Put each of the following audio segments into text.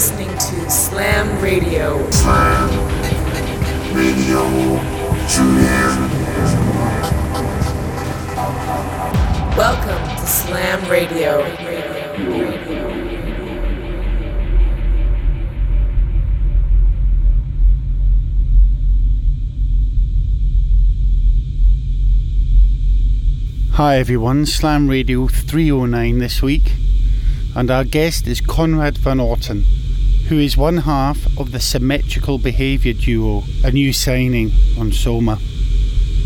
listening to Slam Radio. Slam Radio. Welcome to Slam Radio. Hi everyone, Slam Radio 309 this week, and our guest is Conrad Van Orton, who is one half of the Symmetrical Behaviour duo, a new signing on Soma.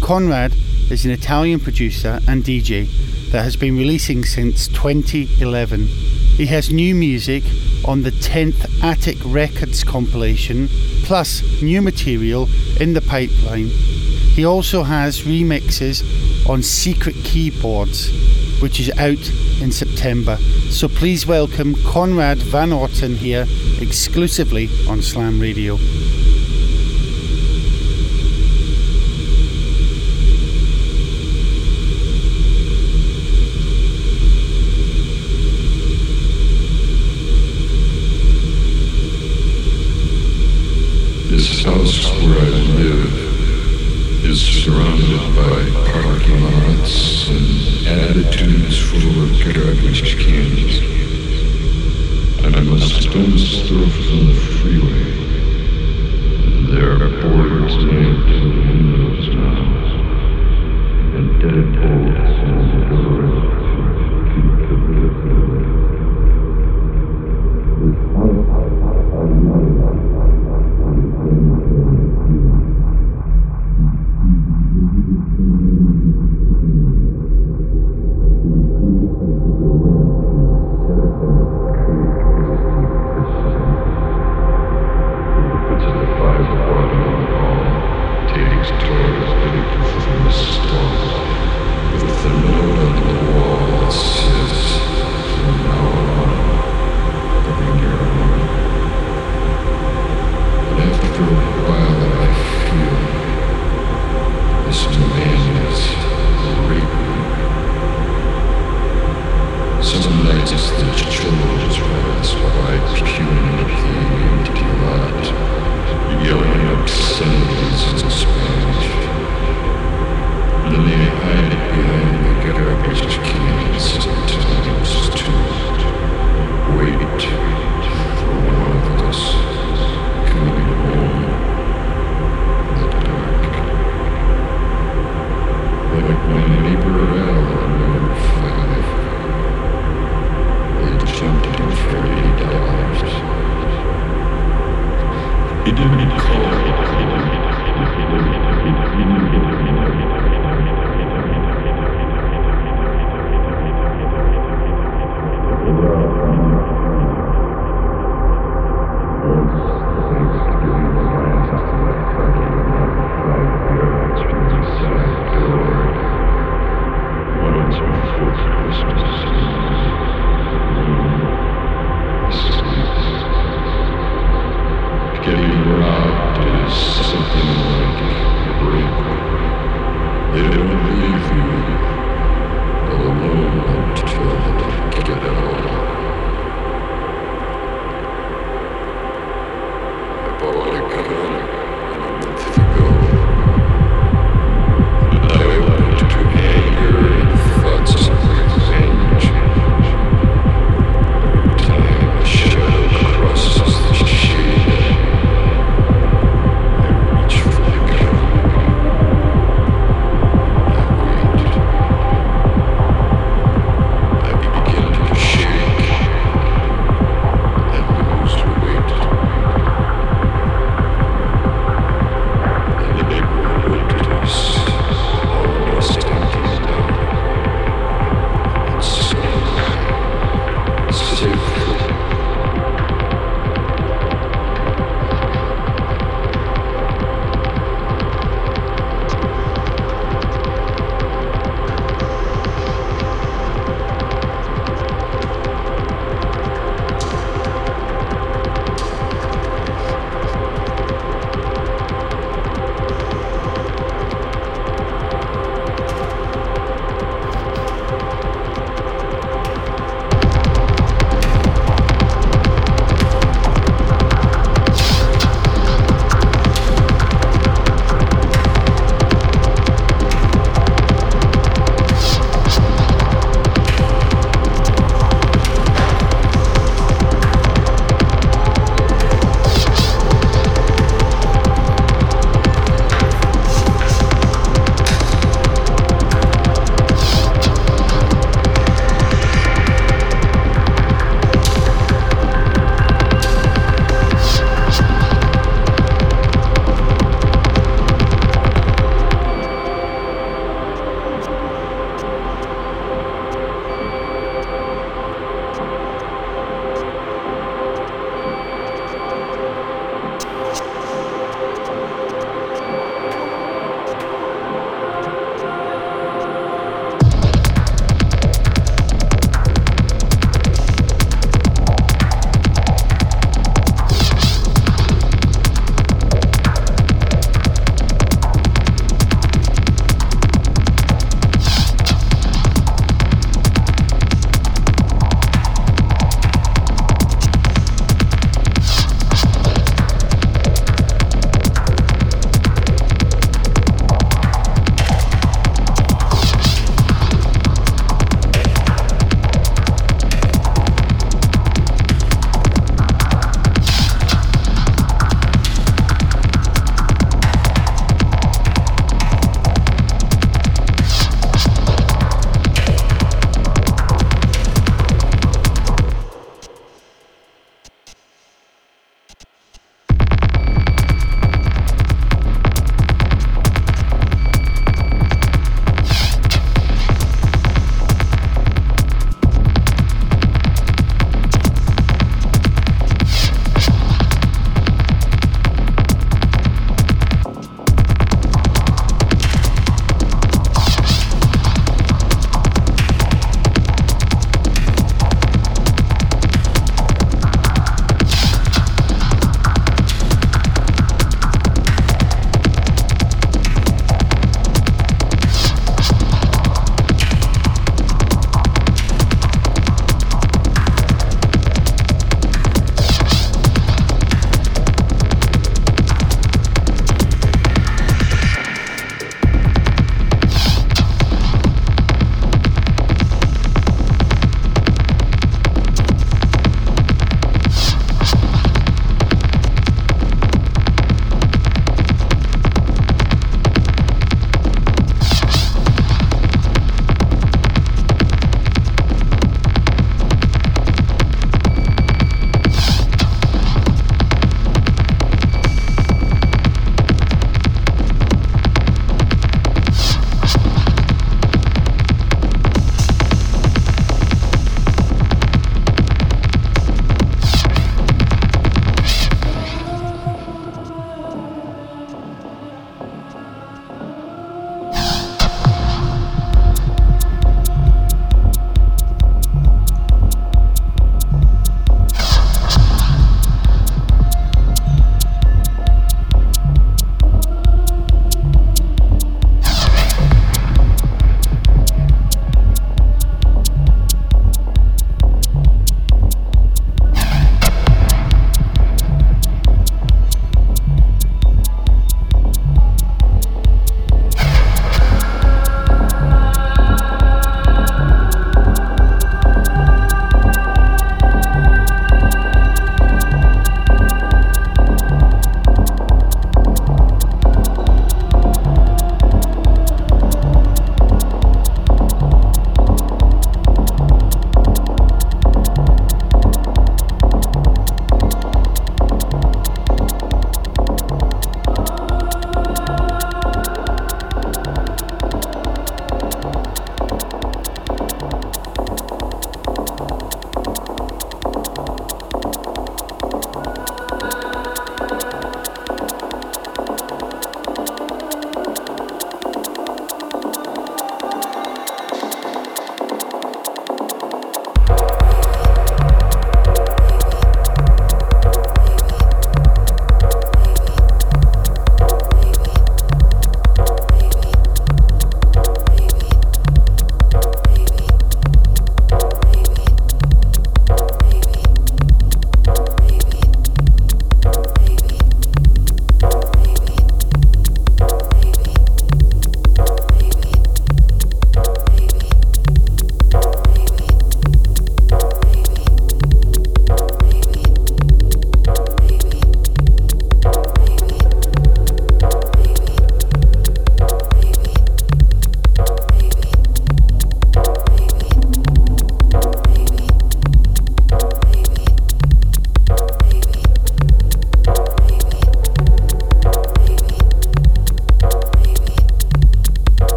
Conrad is an Italian producer and DJ that has been releasing since 2011. He has new music on the 10th Attic Records compilation, plus new material in the pipeline. He also has remixes on Secret Keyboards, which is out in September. So please welcome Conrad Van Orton here exclusively on Slam Radio. Of garbage cans. I must stone's throw from the freeway.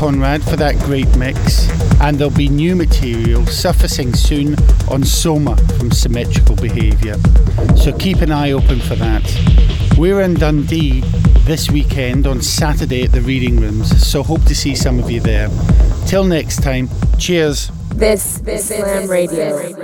Conrad for that great mix, and there'll be new material surfacing soon on Soma from Symmetrical Behaviour, so keep an eye open for that. We're in Dundee this weekend on Saturday at the Reading Rooms, so hope to see some of you there. Till next time, cheers. This is Slam Radio.